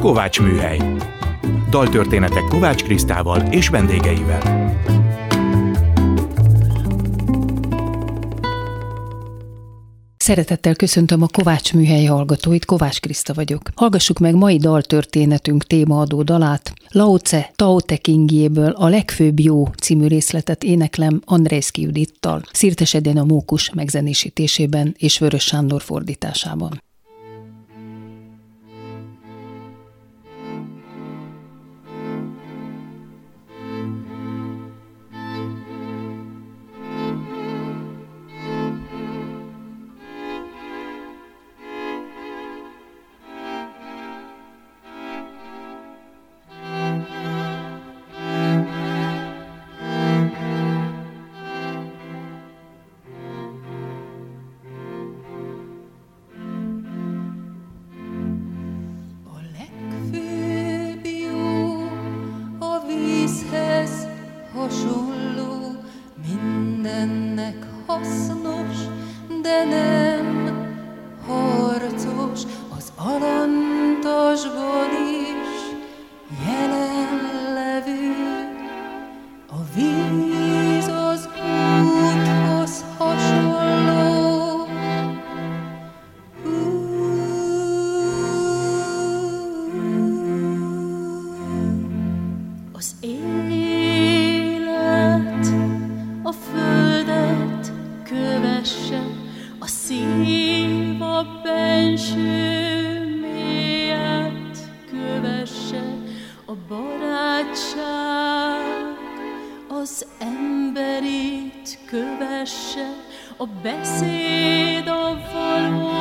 Kovács Műhely. Daltörténetek Kovács Krisztával és vendégeivel. Szeretettel köszöntöm a Kovács Műhely hallgatóit, Kovács Kriszta vagyok. Hallgassuk meg mai daltörténetünk témaadó dalát. Laoce Tao Te Kingjéből a legfőbb jó című részletet éneklem Andrészki Judittal, Szirtes Edén a Mókus megzenésítésében és Vörös Sándor fordításában. a benső mélyet kövesse a barátság, az emberit kövesse a beszéd a való.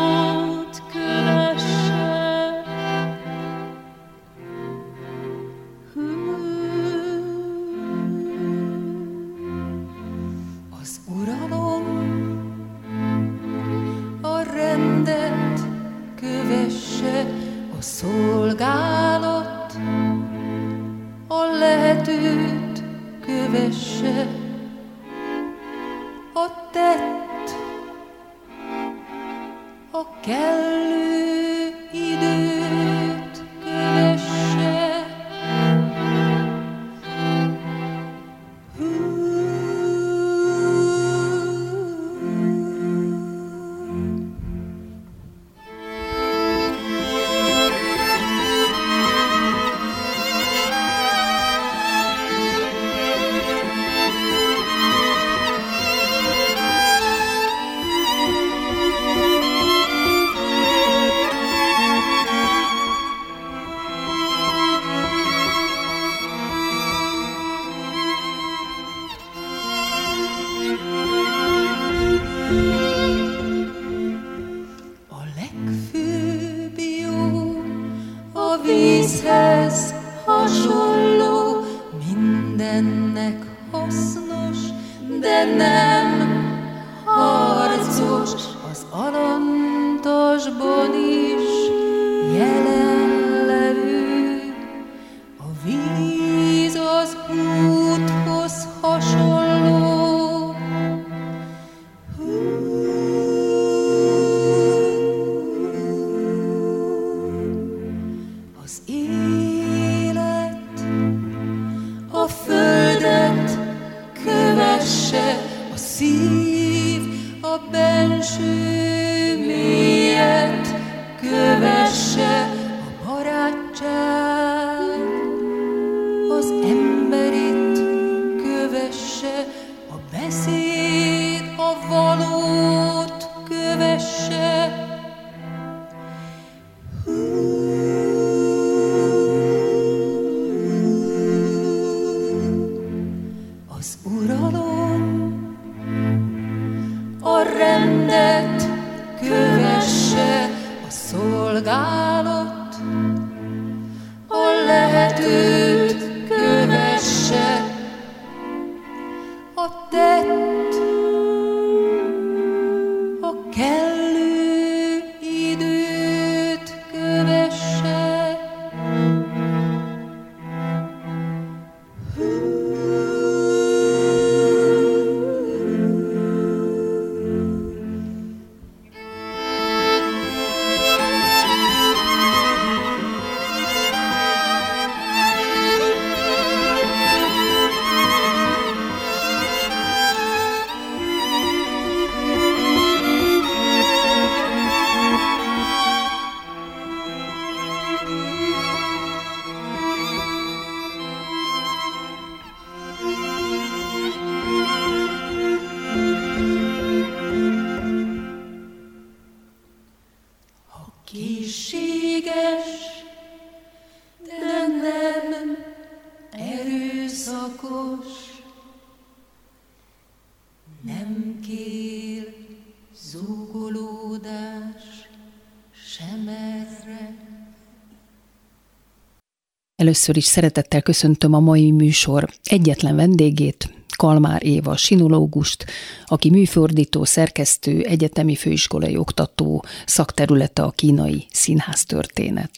Először is szeretettel köszöntöm a mai műsor egyetlen vendégét, Kalmár Éva sinológust, aki műfordító, szerkesztő, egyetemi főiskolai oktató, szakterülete a kínai színháztörténet.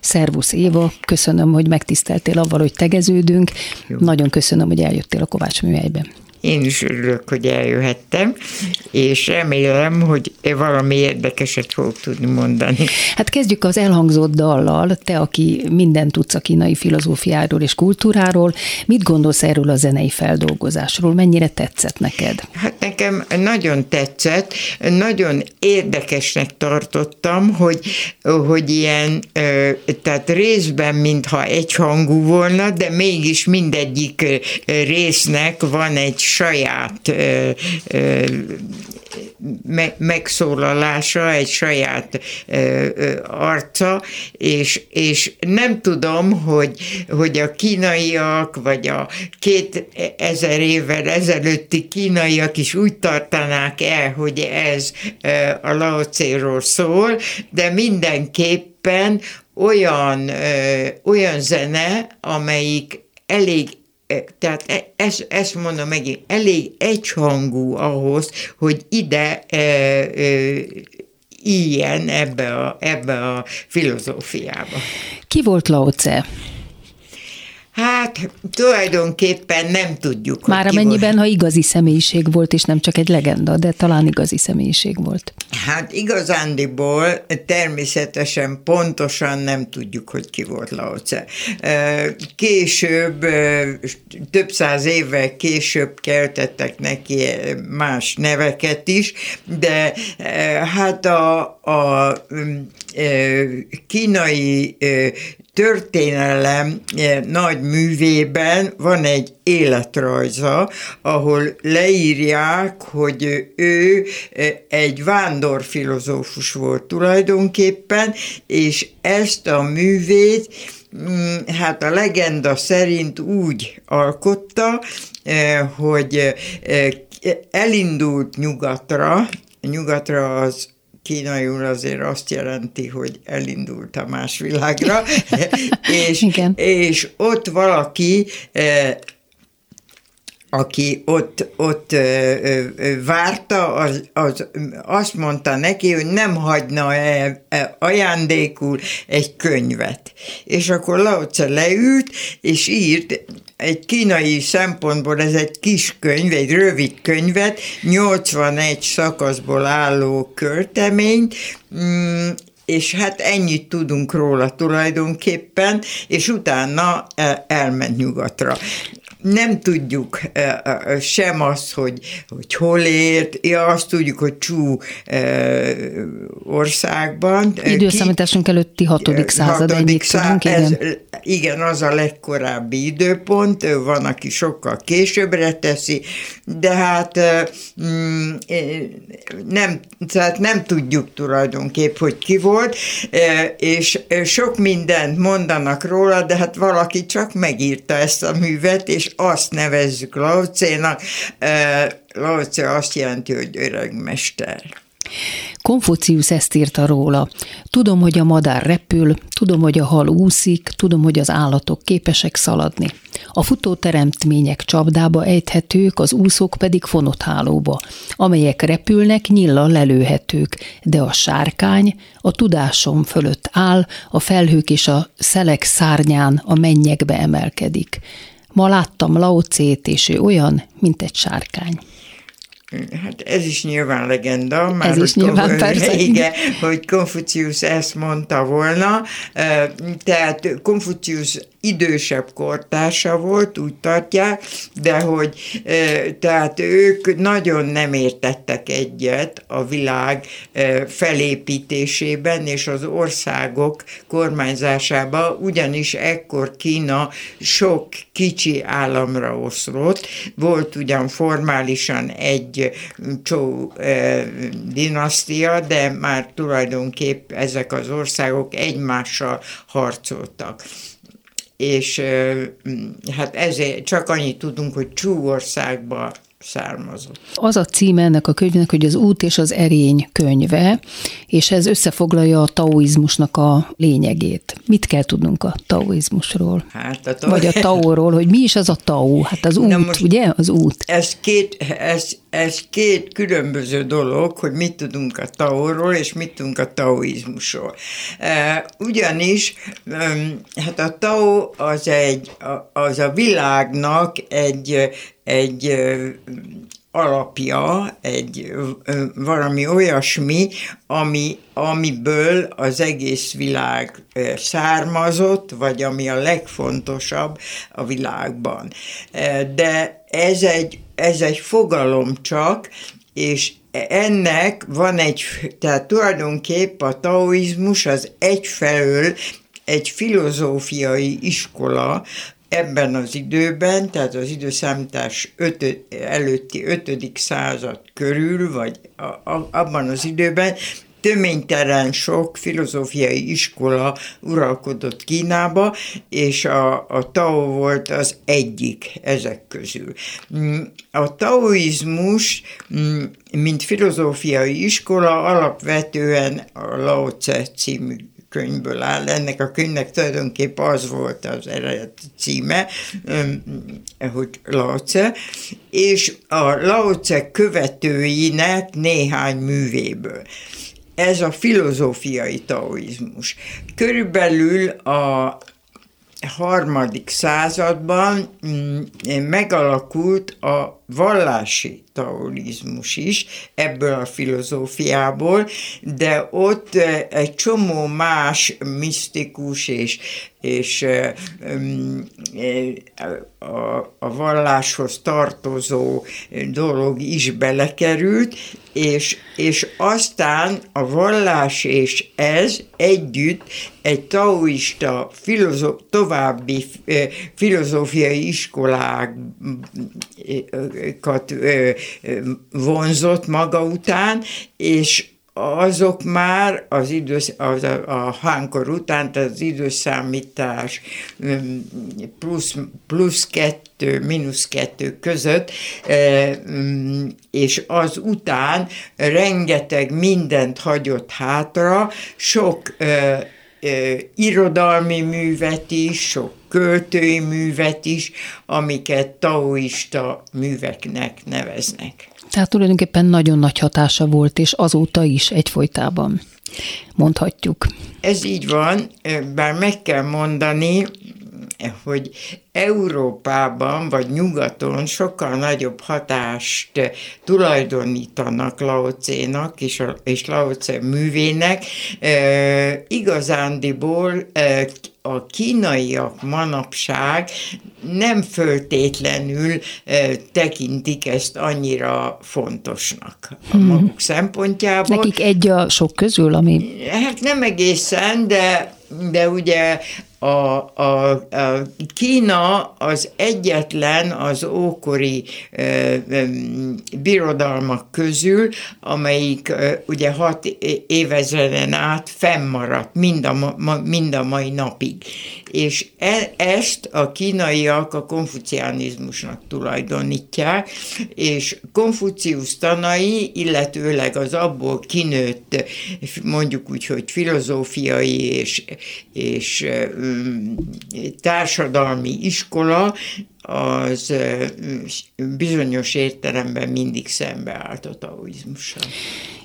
Szervusz Éva, köszönöm, hogy megtiszteltél avval, hogy tegeződünk. Jó. Nagyon köszönöm, hogy eljöttél a Kovács műhelybe. Én is örülök, hogy eljöhettem, és remélem, hogy valami érdekeset fogok tudni mondani. Hát kezdjük az elhangzott dallal. Te, aki minden tudsz a kínai filozófiáról és kultúráról, mit gondolsz erről a zenei feldolgozásról? Mennyire tetszett neked? Hát nekem nagyon tetszett, nagyon érdekesnek tartottam, hogy, hogy ilyen, tehát részben mintha egyhangú volna, de mégis mindegyik résznek van egy saját ö, ö, megszólalása, egy saját ö, ö, arca, és, és nem tudom, hogy, hogy a kínaiak, vagy a két ezer évvel ezelőtti kínaiak is úgy tartanák el, hogy ez ö, a Laocéról szól, de mindenképpen olyan, ö, olyan zene, amelyik elég tehát e, ezt, ezt mondom megint, elég egyhangú ahhoz, hogy ide e, e, ilyen ebbe a, ebbe a filozófiába. Ki volt Lao Tse? Hát tulajdonképpen nem tudjuk. Már amennyiben, ha igazi személyiség volt, és nem csak egy legenda, de talán igazi személyiség volt. Hát igazándiból természetesen pontosan nem tudjuk, hogy ki volt Laoce. Később, több száz évvel később keltettek neki más neveket is, de hát a, a kínai történelem nagy művében van egy életrajza, ahol leírják, hogy ő egy vándorfilozófus volt tulajdonképpen, és ezt a művét mm, hát a legenda szerint úgy alkotta, hogy elindult nyugatra, nyugatra az kínaiul azért azt jelenti, hogy elindult a más világra, és, és ott valaki eh, aki ott, ott várta, az, az azt mondta neki, hogy nem hagyna -e, e ajándékul egy könyvet. És akkor Laoce leült, és írt egy kínai szempontból ez egy kis könyv, egy rövid könyvet, 81 szakaszból álló költeményt, mm, és hát ennyit tudunk róla tulajdonképpen, és utána e, elment nyugatra nem tudjuk sem azt, hogy, hogy hol ért, ja, azt tudjuk, hogy Csú országban. Időszámításunk előtti hatodik század, hatodik szá- tudunk, igen. Ez, igen, az a legkorábbi időpont, van, aki sokkal későbbre teszi, de hát mm, nem, tehát nem tudjuk tulajdonképp, hogy ki volt, és sok mindent mondanak róla, de hát valaki csak megírta ezt a művet, és azt nevezzük Laocénak. Laoce azt jelenti, hogy öreg mester. Konfucius ezt írta róla. Tudom, hogy a madár repül, tudom, hogy a hal úszik, tudom, hogy az állatok képesek szaladni. A futó teremtmények csapdába ejthetők, az úszók pedig fonott hálóba, amelyek repülnek, nyillal lelőhetők, de a sárkány a tudásom fölött áll, a felhők és a szelek szárnyán a mennyekbe emelkedik. Ma láttam Laocét, és ő olyan, mint egy sárkány. Hát ez is nyilván legenda. Már ez is nyilván, persze. Igen, hogy Konfucius ezt mondta volna. Tehát Konfucius idősebb kortársa volt, úgy tartják, de hogy tehát ők nagyon nem értettek egyet a világ felépítésében és az országok kormányzásába, ugyanis ekkor Kína sok kicsi államra oszlott, volt ugyan formálisan egy csó dinasztia, de már tulajdonképp ezek az országok egymással harcoltak és hát ezért csak annyit tudunk, hogy Csúországban származott. Az a címe ennek a könyvnek, hogy az út és az erény könyve, és ez összefoglalja a taoizmusnak a lényegét. Mit kell tudnunk a taoizmusról? Hát a tao... Vagy a taóról, hogy mi is az a tao? Hát az út, most ugye? Az út. Ez két, ez, ez két különböző dolog, hogy mit tudunk a taóról, és mit tudunk a taoizmusról. Ugyanis, hát a tao az, egy, az a világnak egy egy alapja, egy valami olyasmi, ami, amiből az egész világ származott, vagy ami a legfontosabb a világban. De ez egy, ez egy fogalom csak, és ennek van egy, tehát tulajdonképp a taoizmus az egyfelől egy filozófiai iskola, ebben az időben, tehát az időszámítás ötö, előtti 5. század körül, vagy a, a, abban az időben töménytelen sok filozófiai iskola uralkodott Kínába, és a, a Tao volt az egyik ezek közül. Mm, a taoizmus, mm, mint filozófiai iskola alapvetően a Lao Tse című könyvből áll. Ennek a könyvnek tulajdonképp az volt az eredeti címe, hogy Laoce, és a Laoce követőinek néhány művéből. Ez a filozófiai taoizmus. Körülbelül a harmadik században mm, megalakult a vallási taoizmus is ebből a filozófiából, de ott egy csomó más misztikus és, és mm, a, a valláshoz tartozó dolog is belekerült, és, és aztán a vallás és ez együtt egy taoista filozó, további filozófiai iskolák kat vonzott maga után, és azok már az, idősz, az a, a hánkor után, tehát az időszámítás plusz, plusz kettő, mínusz kettő között, és az után rengeteg mindent hagyott hátra, sok irodalmi művet is, sok költői művet is, amiket taoista műveknek neveznek. Tehát tulajdonképpen nagyon nagy hatása volt, és azóta is egyfolytában mondhatjuk. Ez így van, bár meg kell mondani, hogy Európában vagy nyugaton sokkal nagyobb hatást tulajdonítanak Laocénak és, és Laoce művének. E, igazándiból e, a kínaiak manapság nem föltétlenül e, tekintik ezt annyira fontosnak a hmm. maguk szempontjából. Nekik egy a sok közül, ami... Hát nem egészen, de de ugye a, a, a Kína az egyetlen az ókori e, e, birodalmak közül, amelyik e, ugye hat évezreden át fennmaradt mind a, ma, mind a mai napig. És e, ezt a kínaiak a konfuciánizmusnak tulajdonítják, és Konfucius tanai, illetőleg az abból kinőtt mondjuk úgy, hogy filozófiai és, és társadalmi iskola az bizonyos értelemben mindig szembeállt a taoizmussal.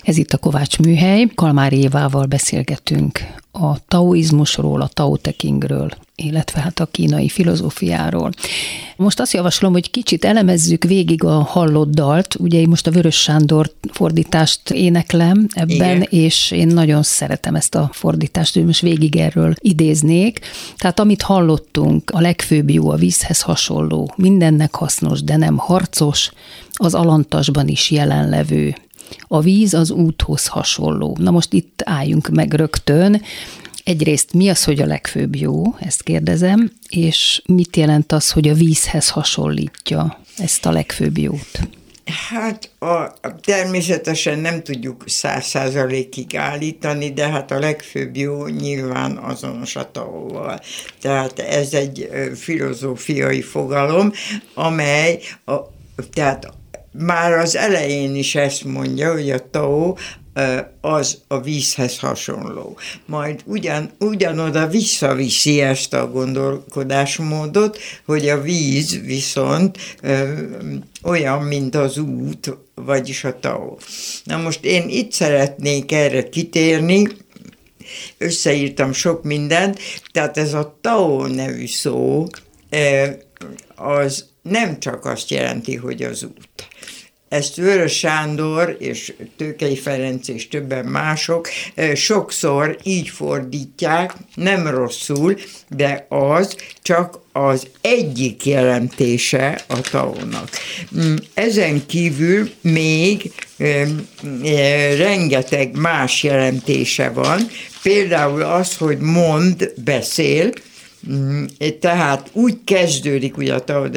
Ez itt a Kovács Műhely. Kalmár Évával beszélgetünk a taoizmusról, a Tao Te Chingről, illetve hát a kínai filozófiáról. Most azt javaslom, hogy kicsit elemezzük végig a hallott dalt. Ugye én most a Vörös Sándor fordítást éneklem ebben, Igen. és én nagyon szeretem ezt a fordítást, hogy most végig erről idéznék. Tehát amit hallottunk, a legfőbb jó a vízhez hasonló, mindennek hasznos, de nem harcos, az alantasban is jelenlevő, a víz az úthoz hasonló. Na most itt álljunk meg rögtön. Egyrészt mi az, hogy a legfőbb jó, ezt kérdezem, és mit jelent az, hogy a vízhez hasonlítja ezt a legfőbb jót? Hát a, természetesen nem tudjuk száz százalékig állítani, de hát a legfőbb jó nyilván azonos a taóval. Tehát ez egy filozófiai fogalom, amely a, tehát már az elején is ezt mondja, hogy a Tao az a vízhez hasonló. Majd ugyan, ugyanoda visszaviszi ezt a gondolkodásmódot, hogy a víz viszont olyan, mint az út, vagyis a Tao. Na most én itt szeretnék erre kitérni, összeírtam sok mindent, tehát ez a Tao nevű szó, az nem csak azt jelenti, hogy az út ezt Vörös Sándor és Tőkei Ferenc és többen mások sokszor így fordítják, nem rosszul, de az csak az egyik jelentése a taónak. Mm, ezen kívül még rengeteg más jelentése van, például az, hogy mond, beszél, mm, tehát úgy kezdődik ugye a tao,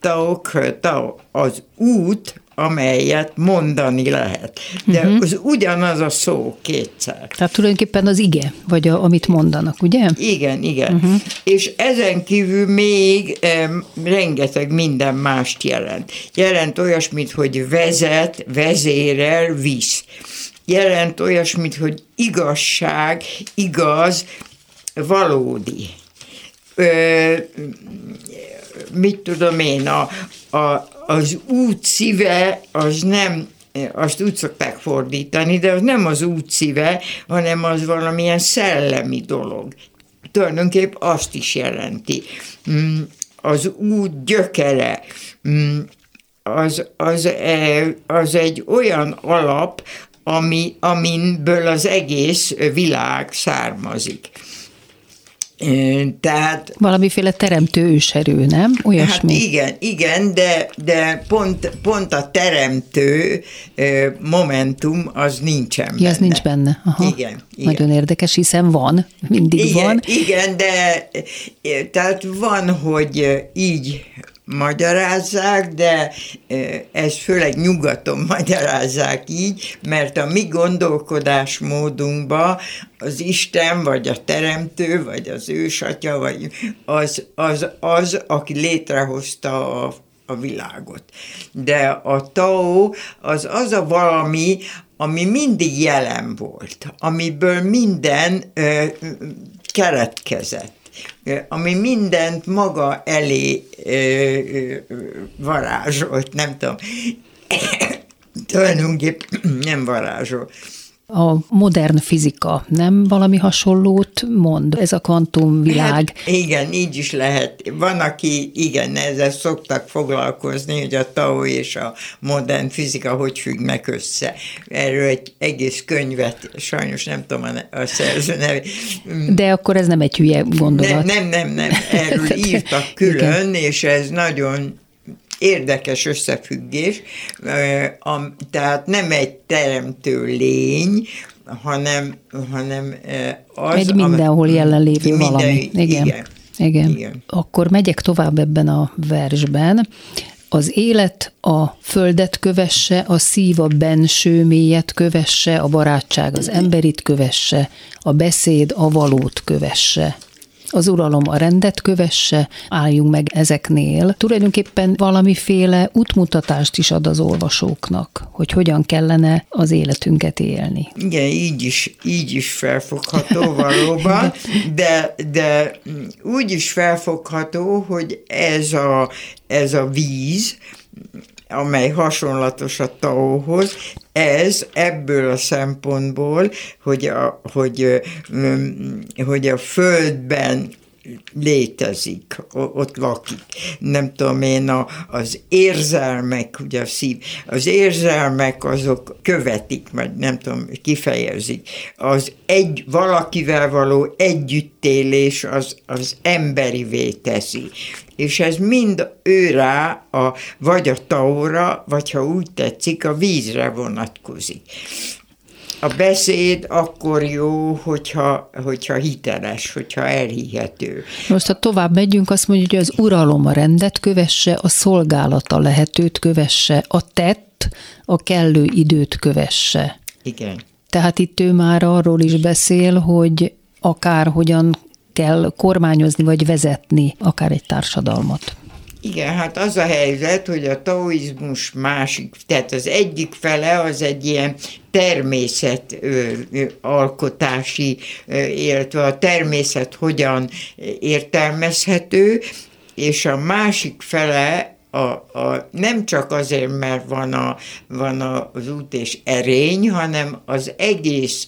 taok, tao, az út, amelyet mondani lehet. De uh-huh. az ugyanaz a szó kétszer. Tehát tulajdonképpen az ige, vagy a, amit mondanak, ugye? Igen, igen. Uh-huh. És ezen kívül még em, rengeteg minden mást jelent. Jelent olyasmit, hogy vezet, vezérel, visz. Jelent olyasmit, hogy igazság, igaz, valódi. Ö, mit tudom én, a, a, az út szíve az nem azt úgy szokták fordítani, de az nem az út szíve, hanem az valamilyen szellemi dolog. Tulajdonképp azt is jelenti. Mm, az út gyökere, mm, az, az, e, az egy olyan alap, ami, aminből az egész világ származik. Tehát, Valamiféle teremtő őserő, nem? Olyasmi. Hát igen, igen, de, de pont, pont a teremtő momentum az nincsen ja, benne. az nincs benne. Aha. Igen, igen. Nagyon érdekes, hiszen van, mindig igen, van. Igen, de tehát van, hogy így magyarázzák, de ez főleg nyugaton magyarázzák így, mert a mi gondolkodásmódunkban az Isten, vagy a teremtő, vagy az ősatya, vagy az, az, az aki létrehozta a, a világot. De a Tao az az a valami, ami mindig jelen volt, amiből minden ö, keletkezett ami mindent maga elé varázsolt, nem tudom, tulajdonképpen nem varázsol a modern fizika nem valami hasonlót mond? Ez a kvantumvilág. Hát, igen, így is lehet. Van, aki igen, ezzel szoktak foglalkozni, hogy a Tao és a modern fizika hogy függnek össze. Erről egy egész könyvet, sajnos nem tudom a szerző nevét. De akkor ez nem egy hülye gondolat. Nem, nem, nem, nem. erről írtak külön, igen. és ez nagyon érdekes összefüggés, tehát nem egy teremtő lény, hanem, hanem az... Egy mindenhol jelenlévő minden, valami. Igen. Igen. Igen. Igen. Akkor megyek tovább ebben a versben. Az élet a földet kövesse, a szív a benső mélyet kövesse, a barátság az emberit kövesse, a beszéd a valót kövesse. Az uralom a rendet kövesse, álljunk meg ezeknél. Tulajdonképpen valamiféle útmutatást is ad az olvasóknak, hogy hogyan kellene az életünket élni. Igen, így is, így is felfogható valóban, de, de úgy is felfogható, hogy ez a, ez a víz, amely hasonlatos a taóhoz, ez ebből a szempontból, hogy a, hogy, hogy a földben létezik, ott lakik. Nem tudom én, a, az érzelmek, ugye a szív, az érzelmek azok követik, vagy nem tudom, kifejezik. Az egy, valakivel való együttélés az, az emberivé teszi. És ez mind ő rá, a, vagy a taura, vagy ha úgy tetszik, a vízre vonatkozik a beszéd akkor jó, hogyha, hogyha hiteles, hogyha elhihető. Most, ha tovább megyünk, azt mondjuk, hogy az uralom a rendet kövesse, a szolgálata lehetőt kövesse, a tett a kellő időt kövesse. Igen. Tehát itt ő már arról is beszél, hogy akár hogyan kell kormányozni vagy vezetni akár egy társadalmat. Igen, hát az a helyzet, hogy a taoizmus másik, tehát az egyik fele az egy ilyen természet alkotási, illetve a természet hogyan értelmezhető, és a másik fele a, a, nem csak azért, mert van, a, van az út és erény, hanem az egész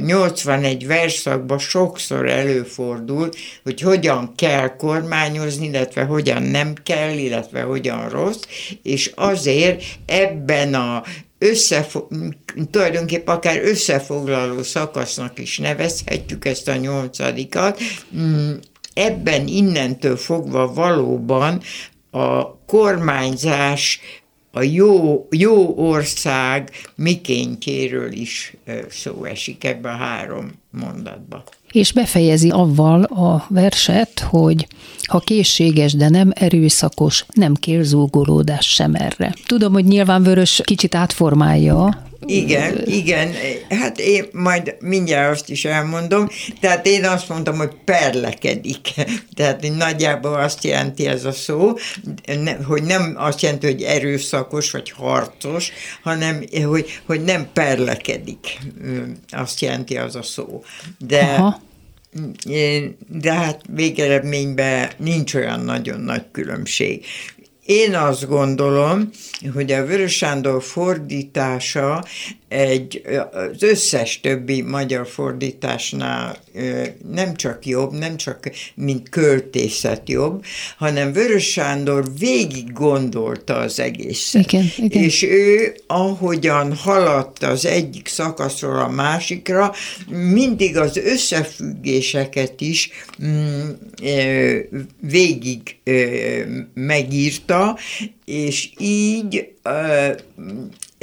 81 verszakban sokszor előfordul, hogy hogyan kell kormányozni, illetve hogyan nem kell, illetve hogyan rossz, és azért ebben a összefo- tulajdonképpen akár összefoglaló szakasznak is nevezhetjük ezt a nyolcadikat, mm, ebben innentől fogva valóban a kormányzás a jó, jó ország mikéntjéről is szó esik ebbe a három mondatba. És befejezi avval a verset, hogy ha készséges, de nem erőszakos, nem kér zúgolódás sem erre. Tudom, hogy nyilván Vörös kicsit átformálja igen, igen, hát én majd mindjárt azt is elmondom, tehát én azt mondtam, hogy perlekedik, tehát nagyjából azt jelenti ez a szó, hogy nem azt jelenti, hogy erőszakos vagy harcos, hanem hogy, hogy nem perlekedik, azt jelenti az a szó. De Aha. de hát végeredményben nincs olyan nagyon nagy különbség. Én azt gondolom, hogy a Vörös Sándor fordítása egy, az összes többi magyar fordításnál nem csak jobb, nem csak mint költészet jobb, hanem Vörös Sándor végig gondolta az egészet. Igen, igen. És ő, ahogyan haladt az egyik szakaszról a másikra, mindig az összefüggéseket is mm, végig megírta, és így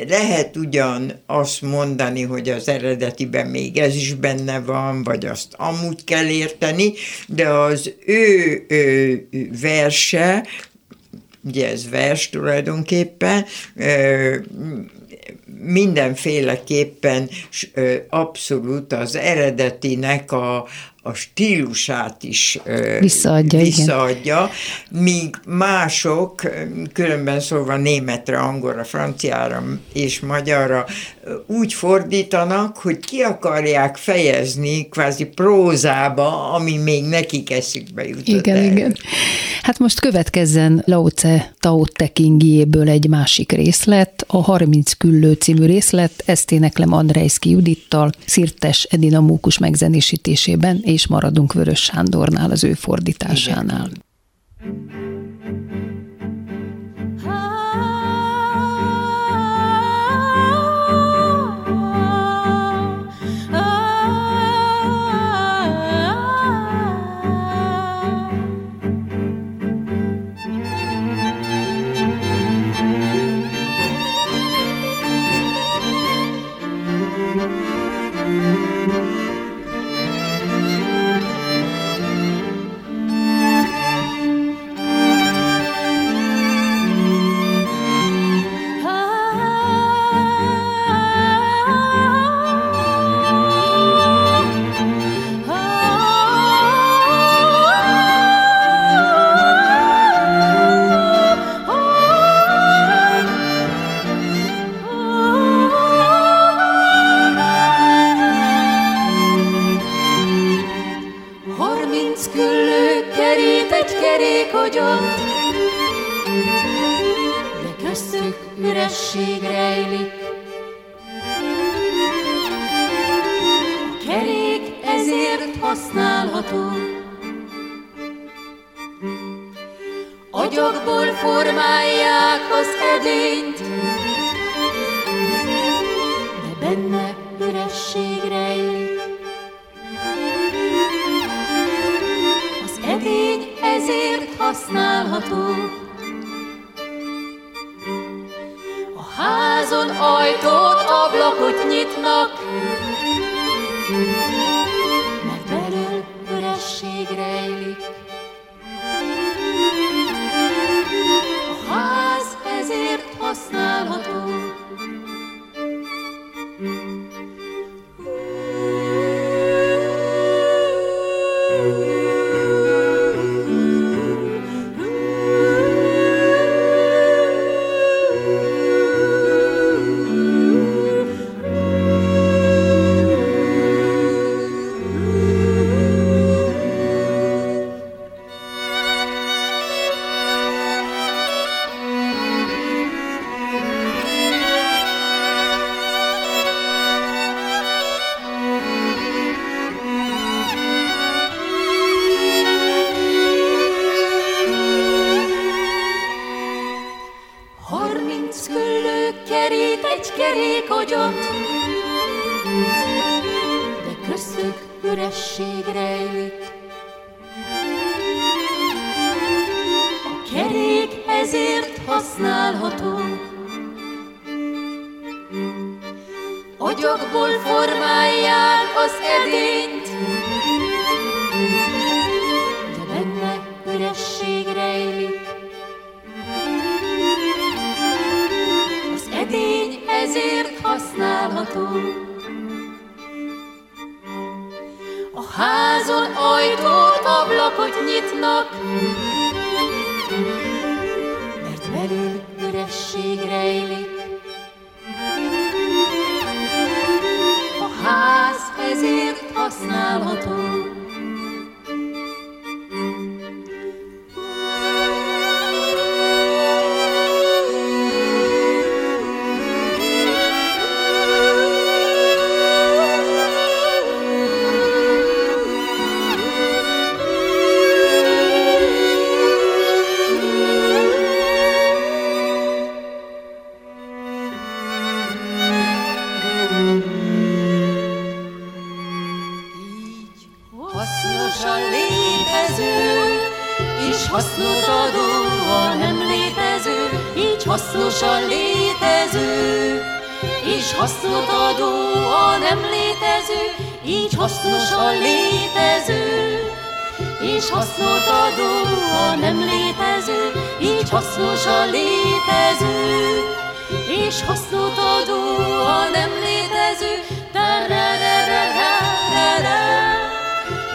lehet ugyan azt mondani, hogy az eredetiben még ez is benne van, vagy azt amúgy kell érteni, de az ő, ő verse, ugye ez vers tulajdonképpen, mindenféleképpen abszolút az eredetinek a, a stílusát is visszaadja, visszaadja míg mások, különben szólva németre, angolra, franciára és magyarra úgy fordítanak, hogy ki akarják fejezni kvázi prózába, ami még nekik eszükbe jutott Igen, el. igen. Hát most következzen Lao Tse Tao Te egy másik részlet, a 30 küllő című részlet, ezt éneklem Andrejszki Judittal, Szirtes Edina Mókus megzenésítésében, és maradunk Vörös Sándornál, az ő fordításánál. Igen. És hasznot adó a nem létező, így hasznosan létező, és hasznot adó a nem létező, így hasznosan létező, és hasznot adó a nem létező. Ta-ra-ra-ra-ra-ra-ra.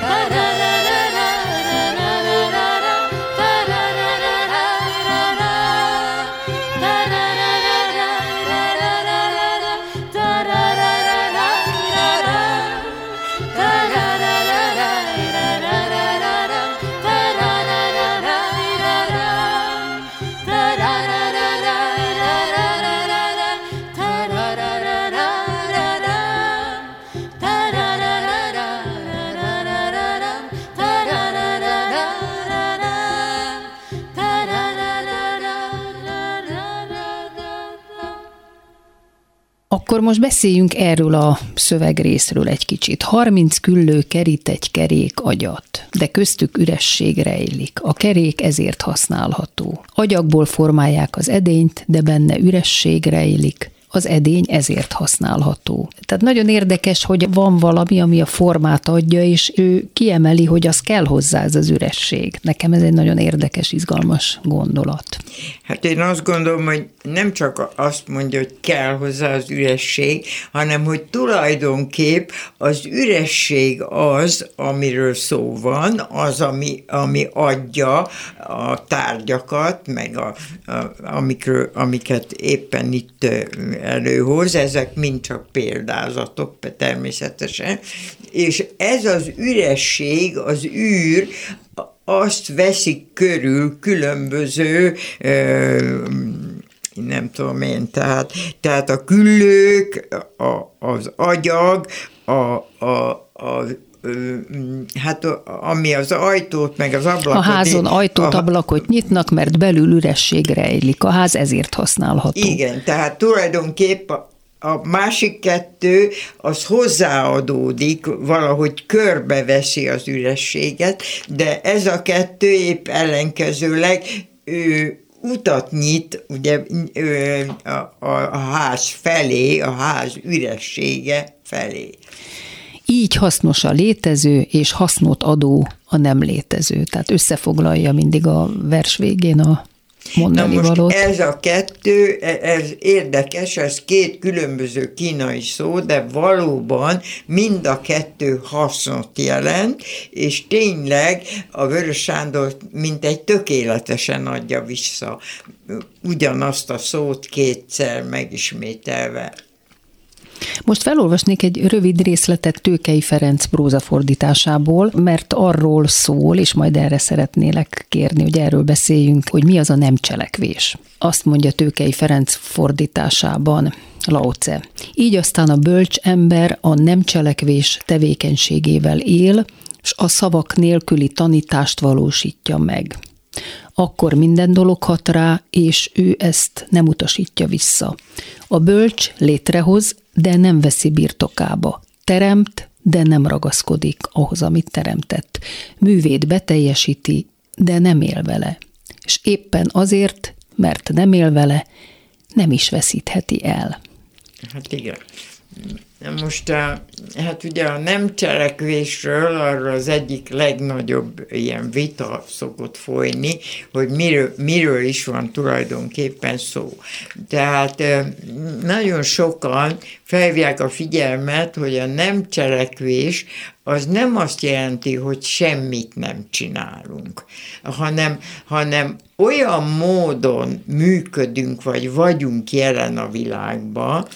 Ta-ra-ra-ra-ra-ra-ra-ra-ra. Akkor most beszéljünk erről a szövegrészről egy kicsit. 30 küllő kerít egy kerék agyat, de köztük üresség rejlik. A kerék ezért használható. Agyagból formálják az edényt, de benne üresség rejlik az edény ezért használható. Tehát nagyon érdekes, hogy van valami, ami a formát adja, és ő kiemeli, hogy az kell hozzá ez az üresség. Nekem ez egy nagyon érdekes, izgalmas gondolat. Hát én azt gondolom, hogy nem csak azt mondja, hogy kell hozzá az üresség, hanem hogy tulajdonképp az üresség az, amiről szó van, az, ami, ami adja a tárgyakat, meg a, a, amikről, amiket éppen itt előhoz, ezek mind csak példázatok természetesen, és ez az üresség, az űr, azt veszik körül különböző nem tudom én, tehát, tehát a küllők, a, az agyag, a, a, a hát ami az ajtót, meg az ablakot... A házon ajtót, a, ablakot nyitnak, mert belül üresség rejlik. A ház ezért használható. Igen, tehát tulajdonképp a másik kettő az hozzáadódik, valahogy körbeveszi az ürességet, de ez a kettő épp ellenkezőleg ő, utat nyit ugye a, a, a ház felé, a ház üressége felé. Így hasznos a létező, és hasznot adó a nem létező. Tehát összefoglalja mindig a vers végén a mondani Na most valót. ez a kettő, e, ez érdekes, ez két különböző kínai szó, de valóban mind a kettő hasznot jelent, és tényleg a Vörös Sándor mint egy tökéletesen adja vissza ugyanazt a szót kétszer megismételve. Most felolvasnék egy rövid részletet Tőkei Ferenc prózafordításából, mert arról szól, és majd erre szeretnélek kérni, hogy erről beszéljünk, hogy mi az a nem cselekvés. Azt mondja Tőkei Ferenc fordításában, Laoce. Így aztán a bölcs ember a nem cselekvés tevékenységével él, és a szavak nélküli tanítást valósítja meg. Akkor minden dolog hat rá, és ő ezt nem utasítja vissza. A bölcs létrehoz, de nem veszi birtokába. Teremt, de nem ragaszkodik ahhoz, amit teremtett. Művét beteljesíti, de nem él vele. És éppen azért, mert nem él vele, nem is veszítheti el. Hát igen. Most a, hát ugye a nem cselekvésről arra az egyik legnagyobb ilyen vita szokott folyni, hogy miről, miről is van tulajdonképpen szó. Tehát nagyon sokan felvják a figyelmet, hogy a nem cselekvés az nem azt jelenti, hogy semmit nem csinálunk, hanem, hanem olyan módon működünk, vagy vagyunk jelen a világban,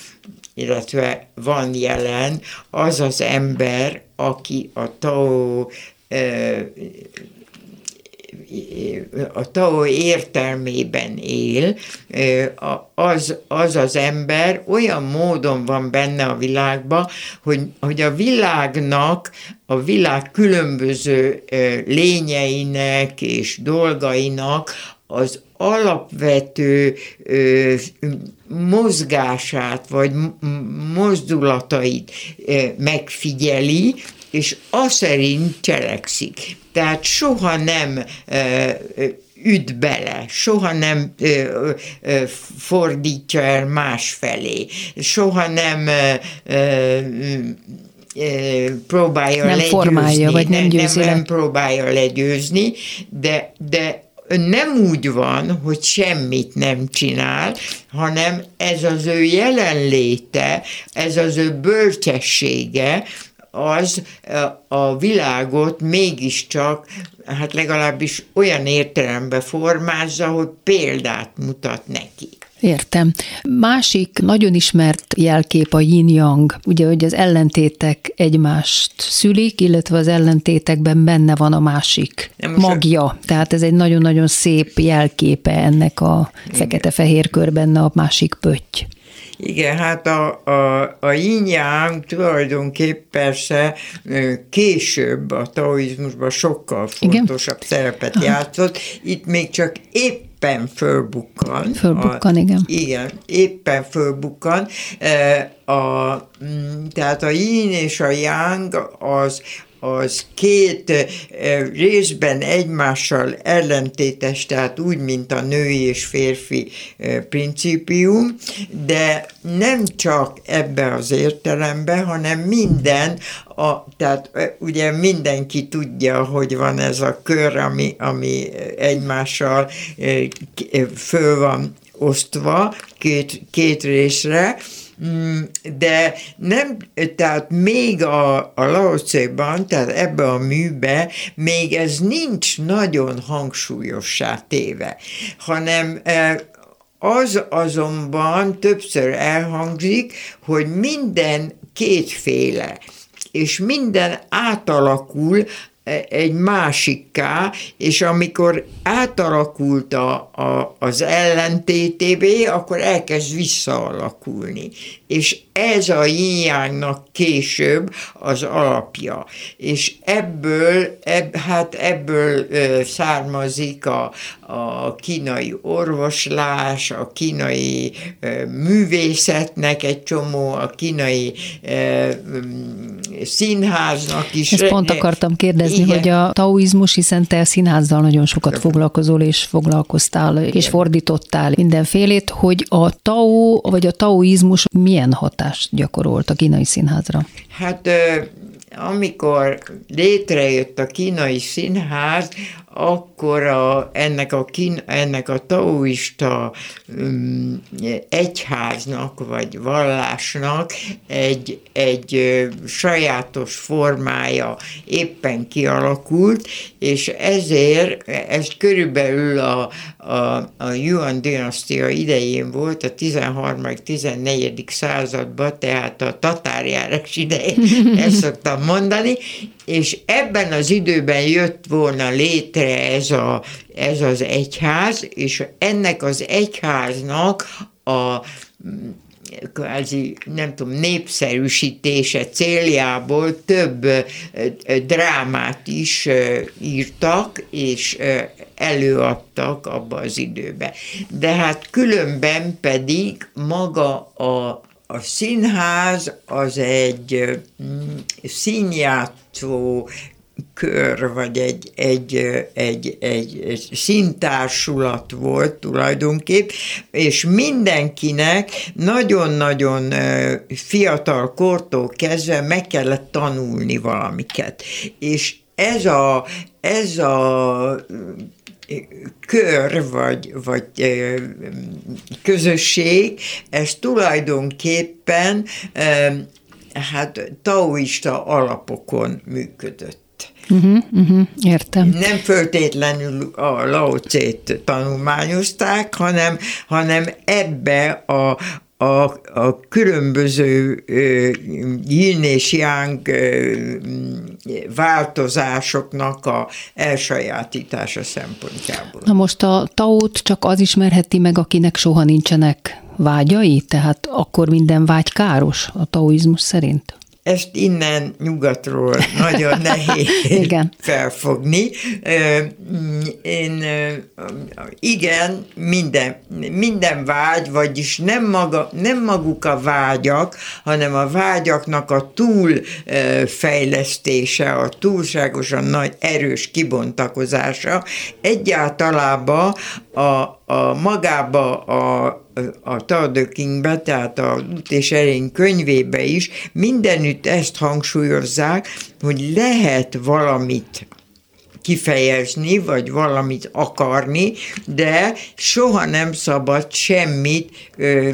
illetve van jelen az az ember, aki a Tao a Tao értelmében él, az, az az ember olyan módon van benne a világban, hogy, hogy a világnak, a világ különböző lényeinek és dolgainak az alapvető ö, mozgását vagy mozdulatait ö, megfigyeli, és az szerint cselekszik. Tehát soha nem ö, üt bele, soha nem ö, ö, fordítja el más felé, soha nem ö, ö, próbálja nem legyőzni. formálja, vagy nem győzi nem, nem próbálja legyőzni, de, de nem úgy van, hogy semmit nem csinál, hanem ez az ő jelenléte, ez az ő bölcsessége, az a világot mégiscsak, hát legalábbis olyan értelemben formázza, hogy példát mutat neki. Értem. Másik nagyon ismert jelkép a yin-yang, ugye, hogy az ellentétek egymást szülik, illetve az ellentétekben benne van a másik magja. Tehát ez egy nagyon-nagyon szép jelképe ennek a fekete-fehér körben a másik pötty. Igen, hát a, a, a yin tulajdonképp persze később a taoizmusban sokkal fontosabb Igen? szerepet játszott. Itt még csak épp éppen fölbukkan. Fölbukkan, a, igen. Igen, éppen fölbukkan. A, tehát a yin és a yang az az két eh, részben egymással ellentétes, tehát úgy, mint a női és férfi eh, principium, de nem csak ebbe az értelemben, hanem minden, a, tehát eh, ugye mindenki tudja, hogy van ez a kör, ami, ami egymással föl van osztva két, két részre, de nem, tehát még a, a Laocéban, tehát ebbe a műbe még ez nincs nagyon hangsúlyossá téve, hanem e, az azonban többször elhangzik, hogy minden kétféle és minden átalakul egy másikká, és amikor átalakult a, a, az ellentétévé, akkor elkezd visszaalakulni. És ez a hiánynak később az alapja. És ebből, ebb, hát ebből ö, származik a, a kínai orvoslás, a kínai ö, művészetnek egy csomó, a kínai ö, színháznak is. Ezt pont akartam kérdezni, Igen. hogy a taoizmus, hiszen te színházzal nagyon sokat foglalkozol, és foglalkoztál, Igen. és fordítottál mindenfélét, hogy a tao, vagy a taoizmus milyen hatást gyakorolt a kínai színházra? Hát amikor létrejött a kínai színház, akkor a, ennek, a kín, ennek a taoista um, egyháznak vagy vallásnak egy, egy sajátos formája éppen kialakult, és ezért ez körülbelül a, a, a Yuan dinasztia idején volt, a 13.-14. században, tehát a tatárjárás idején, ezt szoktam mondani, és ebben az időben jött volna létre ez, a, ez az egyház, és ennek az egyháznak a kvázi, nem tudom, népszerűsítése céljából több drámát is írtak, és előadtak abba az időbe. De hát különben pedig maga a a színház az egy mm, színjátszó kör, vagy egy, egy, egy, egy, egy szintársulat volt tulajdonképp, és mindenkinek nagyon-nagyon fiatal kortól kezdve meg kellett tanulni valamiket. És ez a, ez a kör vagy, vagy közösség, ez tulajdonképpen hát taoista alapokon működött. Uh-huh, uh-huh, értem. Nem föltétlenül a Lao-Tse-t tanulmányozták, hanem, hanem ebbe a, a, a különböző yin és yang változásoknak a elsajátítása szempontjából. Na most a taót csak az ismerheti meg, akinek soha nincsenek vágyai, tehát akkor minden vágy káros a taoizmus szerint? Ezt innen nyugatról nagyon nehéz igen. felfogni. Én igen, minden, minden vágy, vagyis nem, maga, nem maguk a vágyak, hanem a vágyaknak a túlfejlesztése, a túlságosan nagy erős kibontakozása egyáltalában a, a magába a a Tao Kingbe, tehát a Út és Erény könyvébe is mindenütt ezt hangsúlyozzák, hogy lehet valamit kifejezni, vagy valamit akarni, de soha nem szabad semmit ö,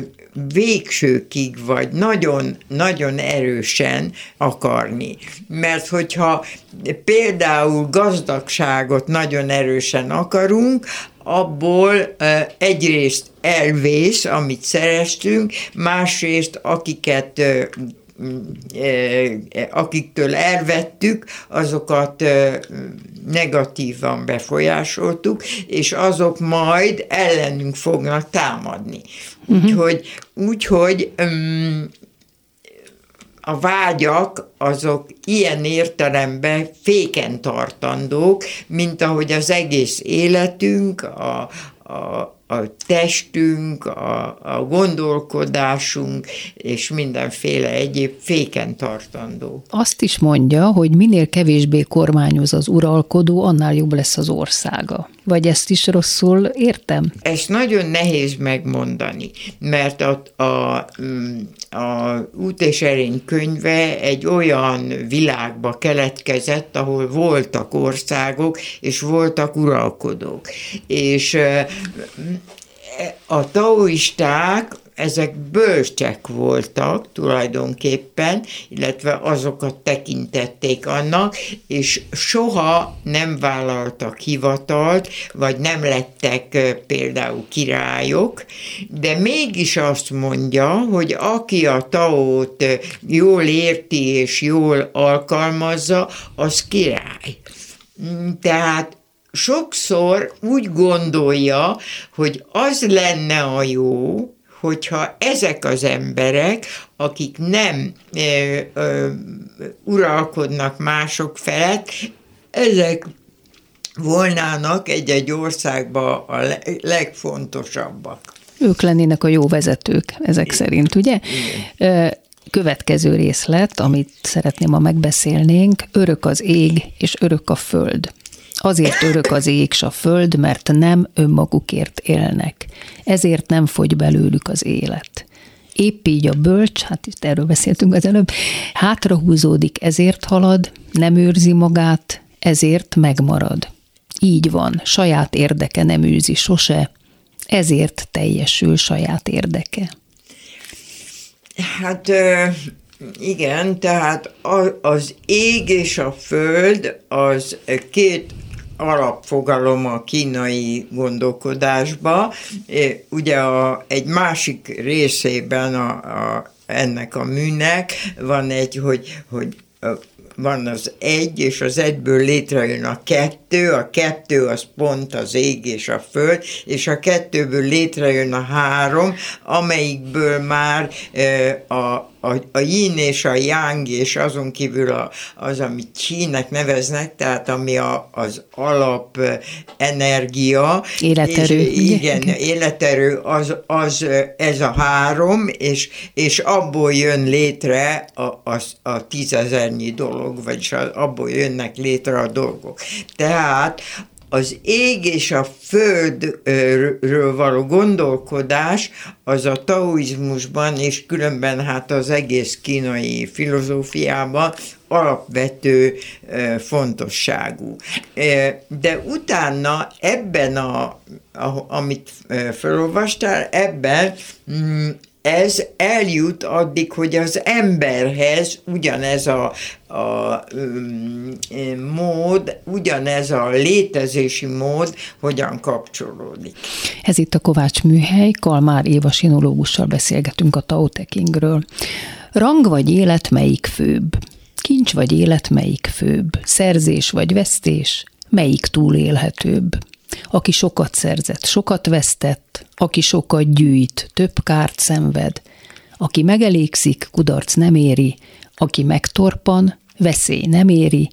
végsőkig, vagy nagyon-nagyon erősen akarni. Mert hogyha például gazdagságot nagyon erősen akarunk, abból egyrészt elvész, amit szereztünk, másrészt akiket akiktől elvettük, azokat negatívan befolyásoltuk, és azok majd ellenünk fognak támadni. Uh-huh. Úgyhogy, úgyhogy a vágyak azok ilyen értelemben féken tartandók, mint ahogy az egész életünk, a, a, a testünk, a, a gondolkodásunk és mindenféle egyéb féken tartandó. Azt is mondja, hogy minél kevésbé kormányoz az uralkodó, annál jobb lesz az országa. Vagy ezt is rosszul értem? Ezt nagyon nehéz megmondani, mert a, a, a Út és Erény könyve egy olyan világba keletkezett, ahol voltak országok, és voltak uralkodók. És a taoisták ezek bölcsek voltak tulajdonképpen, illetve azokat tekintették annak, és soha nem vállaltak hivatalt, vagy nem lettek például királyok, de mégis azt mondja, hogy aki a taót jól érti és jól alkalmazza, az király. Tehát sokszor úgy gondolja, hogy az lenne a jó, hogyha ezek az emberek, akik nem ö, ö, uralkodnak mások felett, ezek volnának egy-egy országban a legfontosabbak. Ők lennének a jó vezetők, ezek Igen. szerint, ugye? Igen. Következő részlet, amit szeretném, ma megbeszélnénk, örök az ég és örök a föld. Azért örök az ég s a föld, mert nem önmagukért élnek. Ezért nem fogy belőlük az élet. Épp így a bölcs, hát itt erről beszéltünk az előbb, hátrahúzódik, ezért halad, nem őrzi magát, ezért megmarad. Így van, saját érdeke nem űzi sose, ezért teljesül saját érdeke. Hát igen, tehát az ég és a föld az két alapfogalom a kínai gondolkodásba. Ugye a, egy másik részében a, a, ennek a műnek van egy, hogy, hogy van az egy, és az egyből létrejön a kettő, a kettő az pont az ég és a föld, és a kettőből létrejön a három, amelyikből már a, a, a yin és a yang, és azon kívül a, az, amit csínek neveznek, tehát ami a, az alap energia. Életerő. És, igen, életerő, az, az ez a három, és, és abból jön létre a, a, a tízezernyi dolog, vagyis abból jönnek létre a dolgok. Tehát az ég és a földről való gondolkodás az a taoizmusban, és különben hát az egész kínai filozófiában alapvető fontosságú. De utána ebben, a, a amit felolvastál, ebben mm, ez eljut addig, hogy az emberhez ugyanez a, a um, mód, ugyanez a létezési mód hogyan kapcsolódik. Ez itt a Kovács Műhely, Kalmár Éva sinológussal beszélgetünk a Tao Te Chingről. Rang vagy élet melyik főbb? Kincs vagy élet melyik főbb? Szerzés vagy vesztés? Melyik túlélhetőbb? Aki sokat szerzett, sokat vesztett, aki sokat gyűjt, több kárt szenved, aki megelégszik, kudarc nem éri, aki megtorpan, veszély nem éri,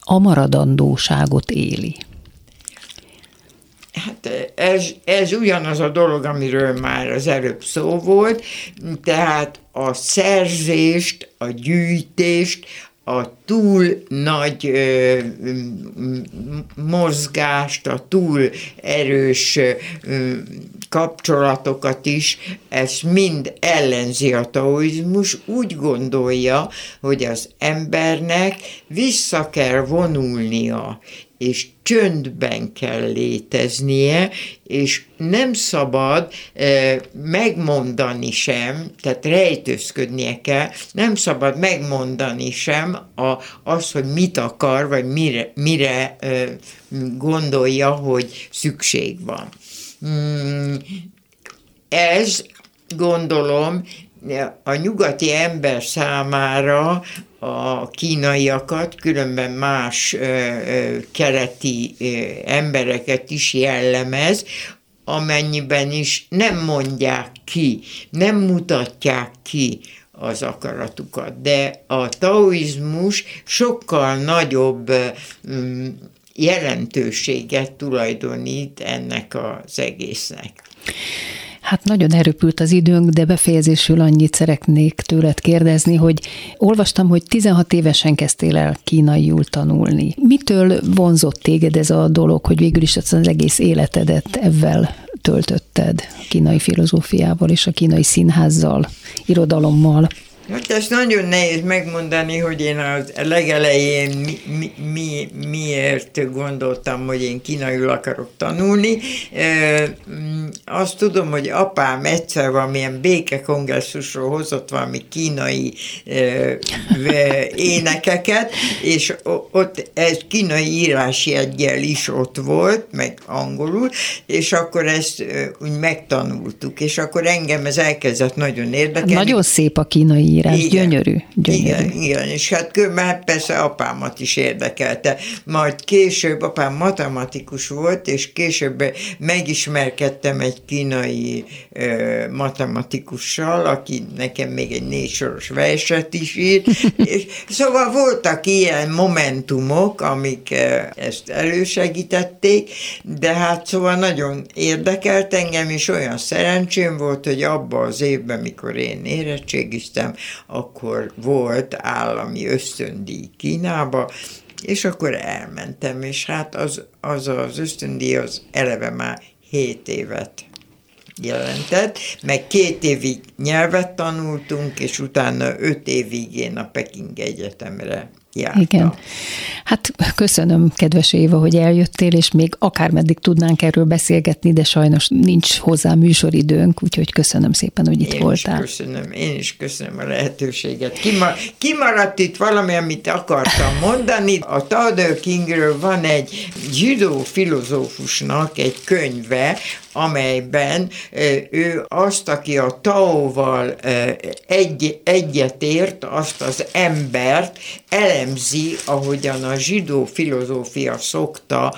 a maradandóságot éli. Hát ez, ez ugyanaz a dolog, amiről már az előbb szó volt, tehát a szerzést, a gyűjtést, a túl nagy ö, mozgást, a túl erős ö, kapcsolatokat is, ez mind ellenzi a taoizmus, úgy gondolja, hogy az embernek vissza kell vonulnia, és csöndben kell léteznie, és nem szabad e, megmondani sem, tehát rejtőzködnie kell, nem szabad megmondani sem a, az, hogy mit akar, vagy mire, mire e, gondolja, hogy szükség van. Mm, ez gondolom a nyugati ember számára a kínaiakat, különben más keleti embereket is jellemez, amennyiben is nem mondják ki, nem mutatják ki az akaratukat. De a taoizmus sokkal nagyobb jelentőséget tulajdonít ennek az egésznek. Hát nagyon erőpült az időnk, de befejezésül annyit szeretnék tőled kérdezni, hogy olvastam, hogy 16 évesen kezdtél el kínaiul tanulni. Mitől vonzott téged ez a dolog, hogy végül is az egész életedet ebben töltötted, kínai filozófiával és a kínai színházzal, irodalommal? Hát ezt nagyon nehéz megmondani, hogy én a legelején mi, mi, mi, miért gondoltam, hogy én kínaiul akarok tanulni. Azt tudom, hogy apám egyszer valamilyen békekongresszusról hozott valami kínai énekeket, és ott ez kínai írási egyel is ott volt, meg angolul, és akkor ezt úgy megtanultuk, és akkor engem ez elkezdett nagyon érdekelni. Nagyon szép a kínai írás, igen, gyönyörű, gyönyörű. Igen, igen, és hát már persze apámat is érdekelte. Majd később, apám matematikus volt, és később megismerkedtem egy kínai ö, matematikussal, aki nekem még egy négy soros verset is írt, és szóval voltak ilyen momentumok, amik ezt elősegítették, de hát szóval nagyon érdekelt engem, és olyan szerencsém volt, hogy abban az évben, mikor én érettségiztem, akkor volt állami ösztöndíj Kínába, és akkor elmentem, és hát az az, az ösztöndíj az eleve már 7 évet jelentett, meg két évig nyelvet tanultunk, és utána öt évig én a Peking Egyetemre jártam. Igen. Hát köszönöm, kedves Éva, hogy eljöttél, és még akármeddig tudnánk erről beszélgetni, de sajnos nincs hozzá műsoridőnk, úgyhogy köszönöm szépen, hogy itt én voltál. Is köszönöm, én is köszönöm a lehetőséget. Kima, kimaradt itt valami, amit akartam mondani. A Tao Kingről van egy zsidó filozófusnak egy könyve, amelyben ő azt, aki a Taóval egy, egyetért, azt az embert elemzi, ahogyan a zsidó filozófia szokta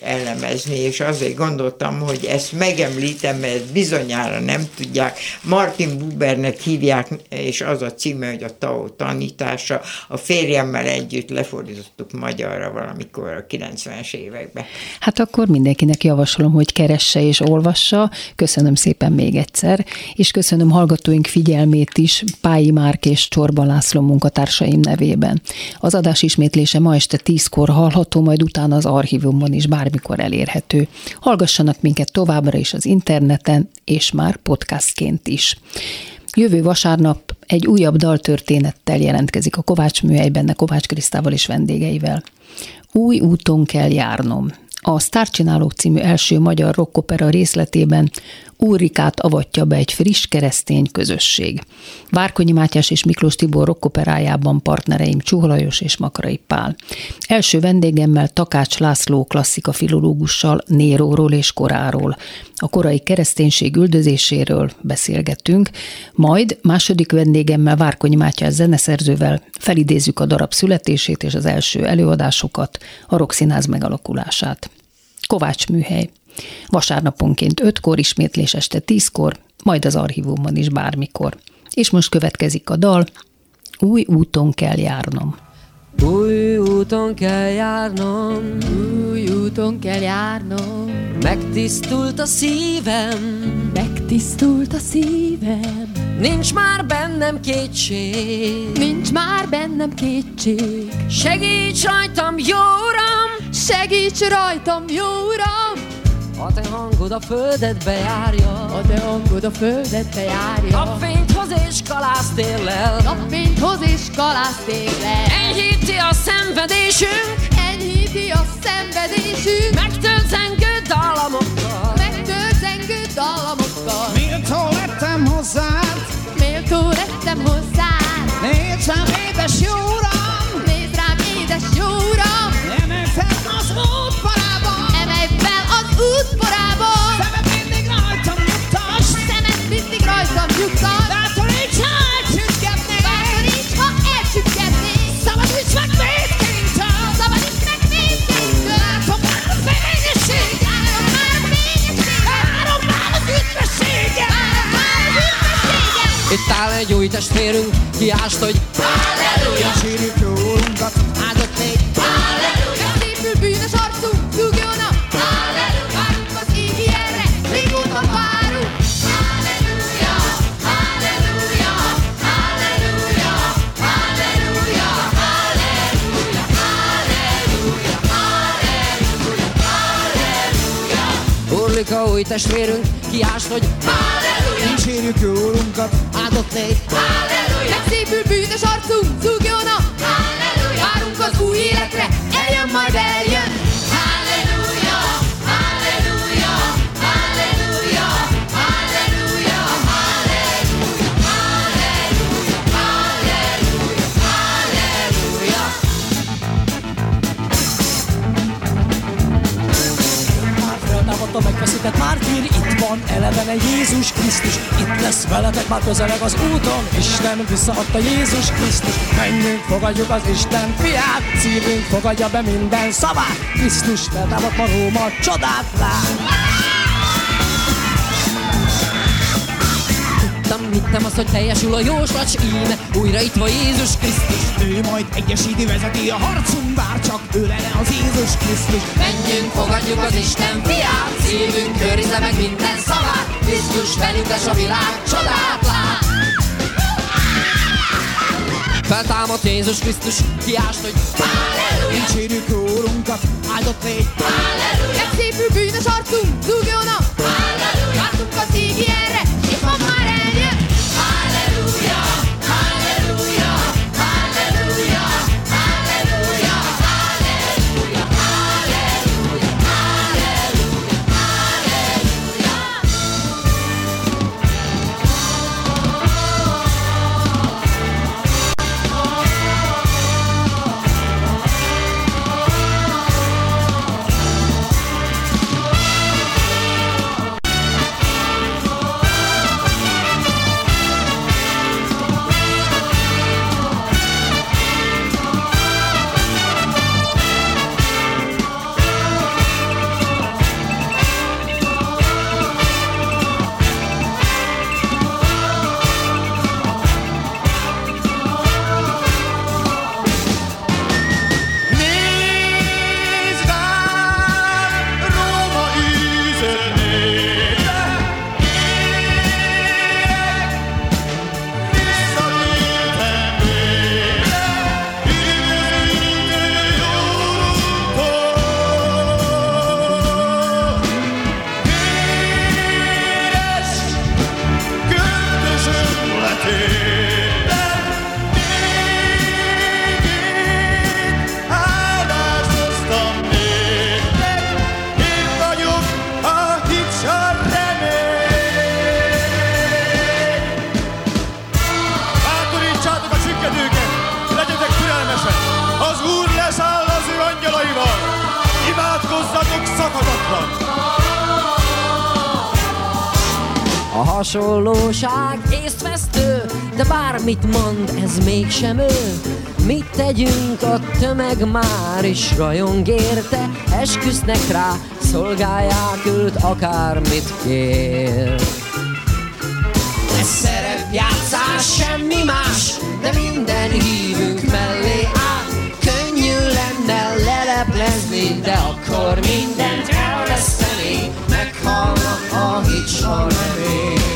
elemezni, és azért gondoltam, hogy ezt megemlítem, mert bizonyára nem tudják. Martin Bubernek hívják, és az a címe, hogy a Tao tanítása. A férjemmel együtt lefordítottuk magyarra valamikor a 90-es években. Hát akkor mindenkinek javasolom, hogy keresse és olvassa. Köszönöm szépen még egyszer, és köszönöm hallgatóink figyelmét is Pályi Márk és Csorba László munkatársaim nevében. Az adás ismétlése ma este 10-kor hallható, majd utána az archívum archívumon is bármikor elérhető. Hallgassanak minket továbbra is az interneten, és már podcastként is. Jövő vasárnap egy újabb daltörténettel jelentkezik a Kovács műhelyben, a Kovács Krisztával és vendégeivel. Új úton kell járnom. A Sztárcsinálók című első magyar rockopera részletében Úrikát avatja be egy friss keresztény közösség. Várkonyi Mátyás és Miklós Tibor rockoperájában partnereim Csuholajos és Makrai Pál. Első vendégemmel Takács László klasszika filológussal Néróról és koráról. A korai kereszténység üldözéséről beszélgettünk, majd második vendégemmel Várkonyi Mátyás zeneszerzővel felidézzük a darab születését és az első előadásokat, a rockszínház megalakulását. Kovács műhely. Vasárnaponként 5-kor, ismétlés este 10-kor, majd az archívumban is bármikor. És most következik a dal, új úton kell járnom. Új úton kell járnom, új úton kell járnom. Megtisztult a szívem, megtisztult a szívem. Nincs már bennem kétség, nincs már bennem kétség. Segíts rajtam, jó uram, segíts rajtam, jó uram. A te hangod a földet bejárja A te hangod a földet bejárja Napfényt hoz és kalásztéllel Napfényt hoz és kalásztéllel Enyhíti a szenvedésünk. Enyhíti a szenvedésünk. Megtölt zengő dallamokkal. Megtölt zengő dallamokkal áll egy új testvérünk, kiást, hogy Halleluja! Sírjuk jó urunkat áldott négy Halleluja! Szépül bűnös arcú, dugjon a Halleluja! Várunk az égi erre, régóta várunk. Halleluja, halleluja, halleluja, halleluja, halleluja, halleluja, halleluja, halleluja, Urlika új testvérünk, kiást, hogy halleluja, Sírjuk jó urunkat áldott négy halleluja, szépül bűnös arcunk, zúgjon a Halleluja! Várunk az új életre, eljön majd eljön. Halleluja! Halleluja! Halleluja! Halleluja! Halleluja! Halleluja! Halleluja! Már feltámadt a megfeszített mártír, van elevene Jézus Krisztus. Itt lesz veletek már közeleg az úton, Isten visszaadta Jézus Krisztus. Menjünk, fogadjuk az Isten fiát, szívünk fogadja be minden szavát. Krisztus feltámadt ma Róma, csodát lát. Hittem, hittem azt, hogy teljesül a jóslacs íme Újra itt van Jézus Krisztus. Ő majd egyesíti, vezeti a harcunk, bár csak ő lenne az Jézus Krisztus. Menjünk, fogadjuk az Isten fiát Szívünk őrizze meg minden szavát. Krisztus velünk lesz a világ csodát lát Feltámadt Jézus Krisztus, kiást, hogy Dicsérjük Úrunkat, áldott légy. Megszépül bűnös arcunk, zúgjon a Vártunk az ígi erre, bármit mond, ez mégsem ő. Mit tegyünk, a tömeg már is rajong érte, esküsznek rá, szolgálják őt, akármit kér. Ez szerepjátszás, semmi más, de minden hívünk mellé áll. Könnyű lenne leleplezni, de akkor mindent elveszteni, meghalna a hit s a remény.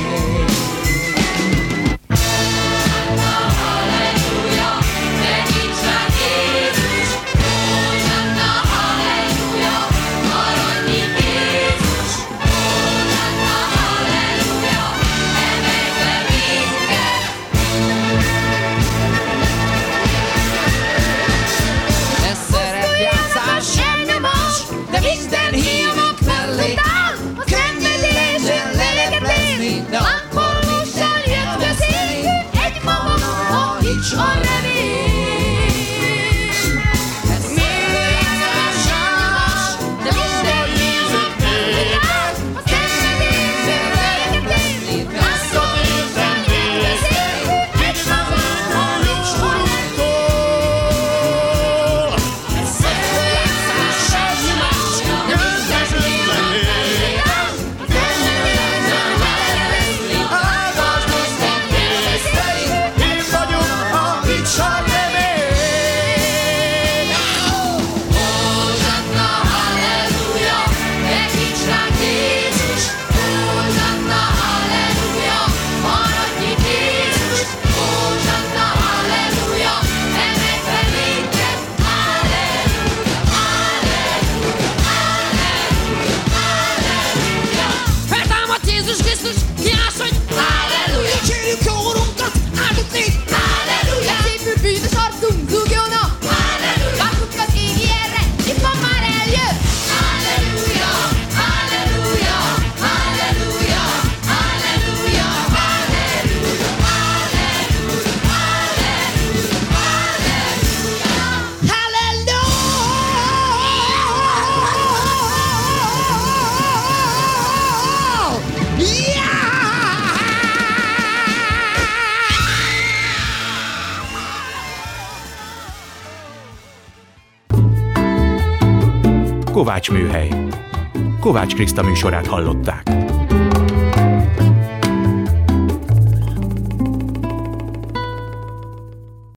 Kovács Kriszta műsorát hallották.